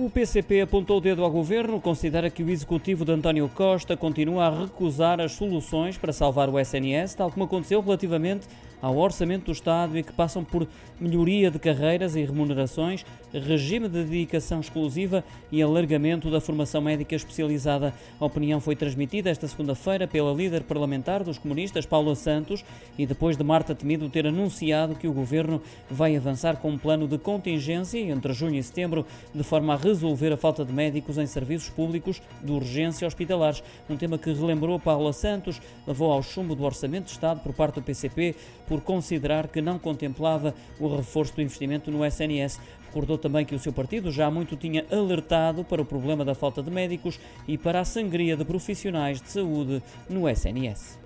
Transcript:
O PCP apontou o dedo ao governo, considera que o executivo de António Costa continua a recusar as soluções para salvar o SNS, tal como aconteceu relativamente ao orçamento do Estado e que passam por melhoria de carreiras e remunerações, regime de dedicação exclusiva e alargamento da formação médica especializada. A opinião foi transmitida esta segunda-feira pela líder parlamentar dos comunistas, Paula Santos, e depois de Marta Temido ter anunciado que o governo vai avançar com um plano de contingência entre junho e setembro, de forma a resolver a falta de médicos em serviços públicos de urgência hospitalares. Um tema que relembrou Paula Santos, levou ao chumbo do Orçamento de Estado por parte do PCP por considerar que não contemplava o reforço do investimento no SNS. Recordou também que o seu partido já há muito tinha alertado para o problema da falta de médicos e para a sangria de profissionais de saúde no SNS.